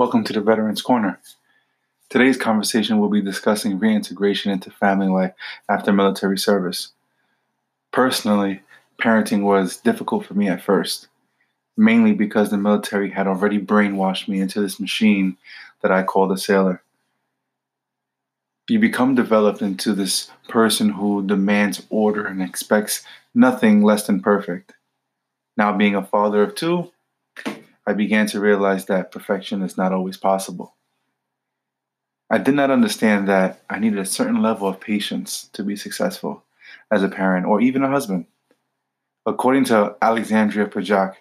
Welcome to the Veterans Corner. Today's conversation will be discussing reintegration into family life after military service. Personally, parenting was difficult for me at first, mainly because the military had already brainwashed me into this machine that I called a sailor. You become developed into this person who demands order and expects nothing less than perfect. Now, being a father of two, I began to realize that perfection is not always possible. I did not understand that I needed a certain level of patience to be successful as a parent or even a husband. According to Alexandria Pajak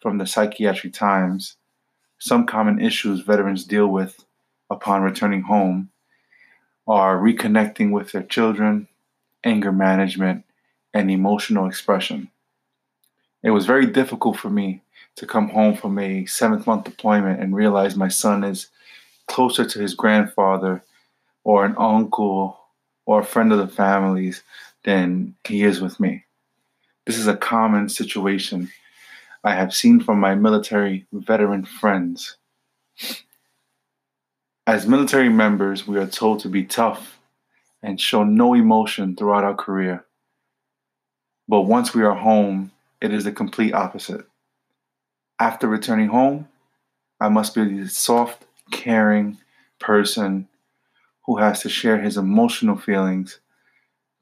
from the Psychiatric Times, some common issues veterans deal with upon returning home are reconnecting with their children, anger management, and emotional expression. It was very difficult for me to come home from a seventh month deployment and realize my son is closer to his grandfather or an uncle or a friend of the family's than he is with me. This is a common situation I have seen from my military veteran friends. As military members, we are told to be tough and show no emotion throughout our career. But once we are home, it is the complete opposite. After returning home, I must be the soft, caring person who has to share his emotional feelings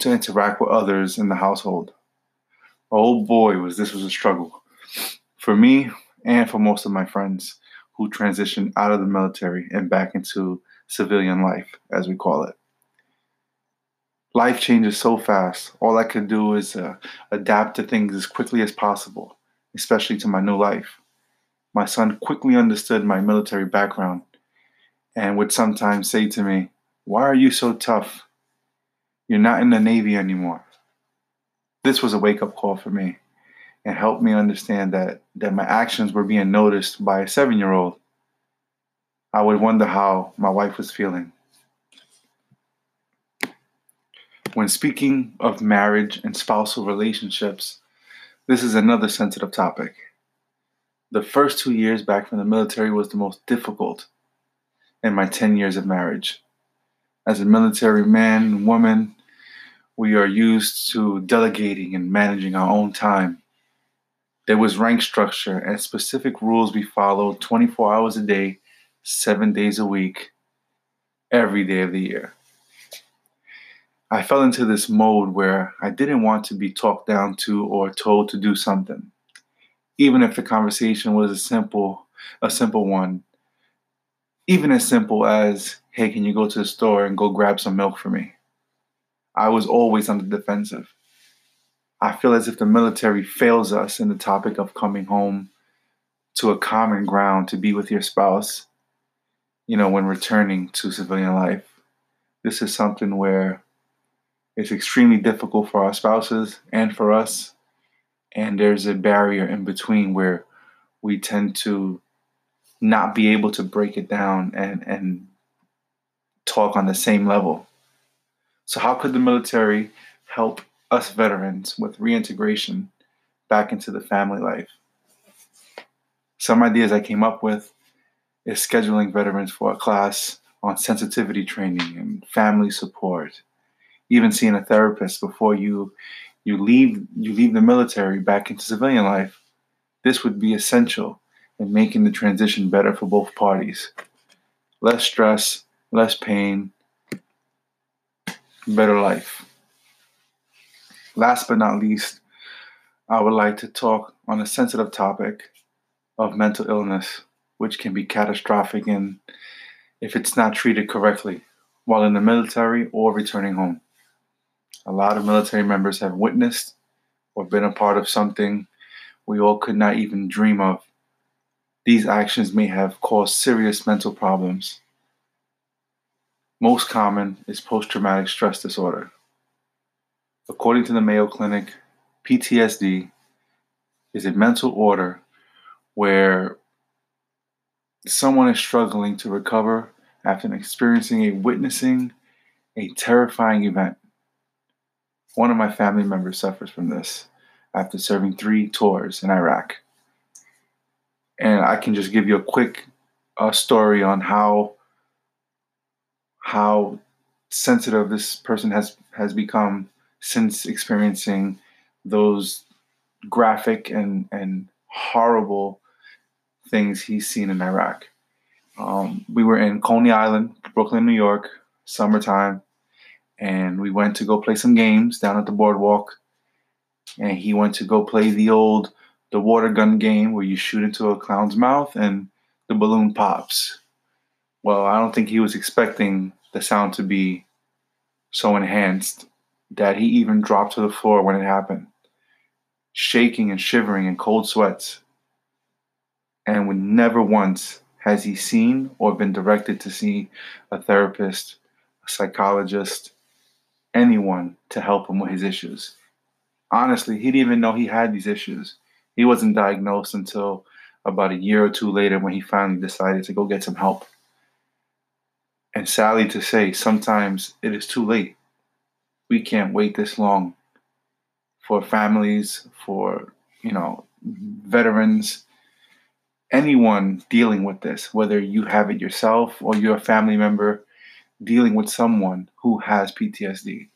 to interact with others in the household. Oh boy, was this was a struggle for me and for most of my friends who transitioned out of the military and back into civilian life, as we call it. Life changes so fast. All I could do is uh, adapt to things as quickly as possible, especially to my new life. My son quickly understood my military background and would sometimes say to me, Why are you so tough? You're not in the Navy anymore. This was a wake up call for me and helped me understand that, that my actions were being noticed by a seven year old. I would wonder how my wife was feeling. When speaking of marriage and spousal relationships, this is another sensitive topic. The first two years back from the military was the most difficult in my 10 years of marriage. As a military man and woman, we are used to delegating and managing our own time. There was rank structure and specific rules we followed 24 hours a day, seven days a week, every day of the year. I fell into this mode where I didn't want to be talked down to or told to do something even if the conversation was a simple a simple one even as simple as hey can you go to the store and go grab some milk for me? I was always on the defensive. I feel as if the military fails us in the topic of coming home to a common ground to be with your spouse you know when returning to civilian life. This is something where it's extremely difficult for our spouses and for us and there's a barrier in between where we tend to not be able to break it down and and talk on the same level. So how could the military help us veterans with reintegration back into the family life? Some ideas I came up with is scheduling veterans for a class on sensitivity training and family support, even seeing a therapist before you you leave you leave the military back into civilian life, this would be essential in making the transition better for both parties. Less stress, less pain, better life. Last but not least, I would like to talk on a sensitive topic of mental illness, which can be catastrophic in if it's not treated correctly while in the military or returning home. A lot of military members have witnessed or been a part of something we all could not even dream of. These actions may have caused serious mental problems. Most common is post traumatic stress disorder. According to the Mayo Clinic, PTSD is a mental order where someone is struggling to recover after experiencing a witnessing a terrifying event. One of my family members suffers from this after serving three tours in Iraq. And I can just give you a quick a story on how how sensitive this person has has become since experiencing those graphic and and horrible things he's seen in Iraq. Um, we were in Coney Island, Brooklyn, New York, summertime, and we went to go play some games down at the boardwalk. And he went to go play the old the water gun game where you shoot into a clown's mouth and the balloon pops. Well, I don't think he was expecting the sound to be so enhanced that he even dropped to the floor when it happened, shaking and shivering in cold sweats. And never once has he seen or been directed to see a therapist, a psychologist, anyone to help him with his issues. Honestly, he didn't even know he had these issues. He wasn't diagnosed until about a year or two later when he finally decided to go get some help. And sadly to say, sometimes it is too late. We can't wait this long for families, for, you know, veterans, anyone dealing with this, whether you have it yourself or you're a family member dealing with someone who has PTSD.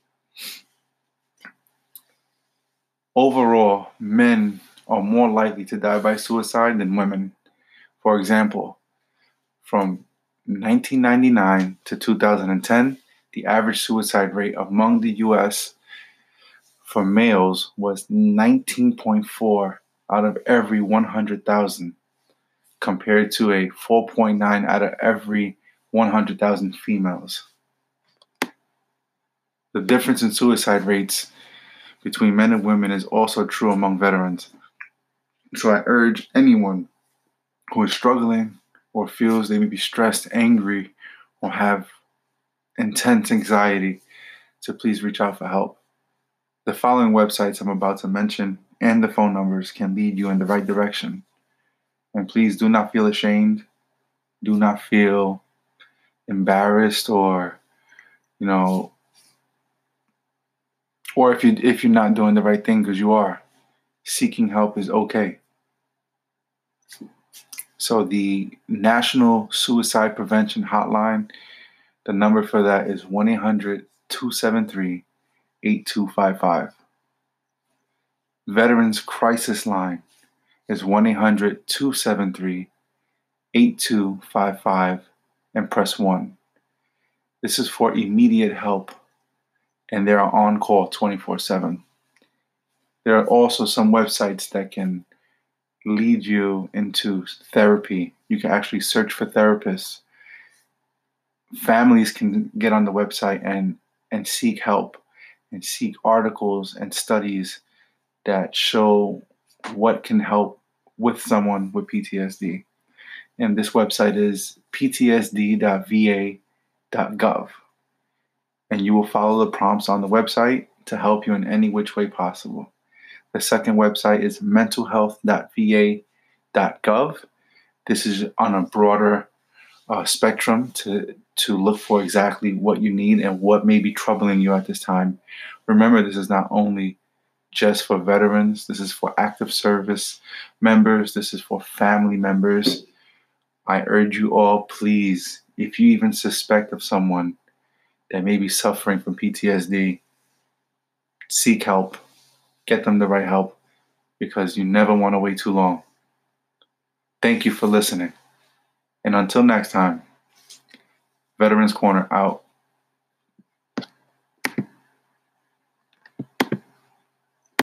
Overall, men are more likely to die by suicide than women. For example, from 1999 to 2010, the average suicide rate among the US for males was 19.4 out of every 100,000 compared to a 4.9 out of every 100,000 females. The difference in suicide rates between men and women is also true among veterans. So I urge anyone who is struggling or feels they may be stressed, angry, or have intense anxiety to please reach out for help. The following websites I'm about to mention and the phone numbers can lead you in the right direction. And please do not feel ashamed. Do not feel embarrassed or, you know, or if you if you're not doing the right thing because you are, seeking help is okay. So the National Suicide Prevention Hotline, the number for that is 1-800-273-8255. Veterans Crisis Line is 1 800 273 8255 and press 1. This is for immediate help, and they are on call 24 7. There are also some websites that can lead you into therapy. You can actually search for therapists. Families can get on the website and, and seek help and seek articles and studies that show what can help with someone with PTSD. And this website is ptsd.va.gov. And you will follow the prompts on the website to help you in any which way possible. The second website is mentalhealth.va.gov. This is on a broader uh, spectrum to, to look for exactly what you need and what may be troubling you at this time. Remember, this is not only just for veterans. This is for active service members. This is for family members. I urge you all, please, if you even suspect of someone that may be suffering from PTSD, seek help. Get them the right help because you never want to wait too long. Thank you for listening. And until next time, Veterans Corner out.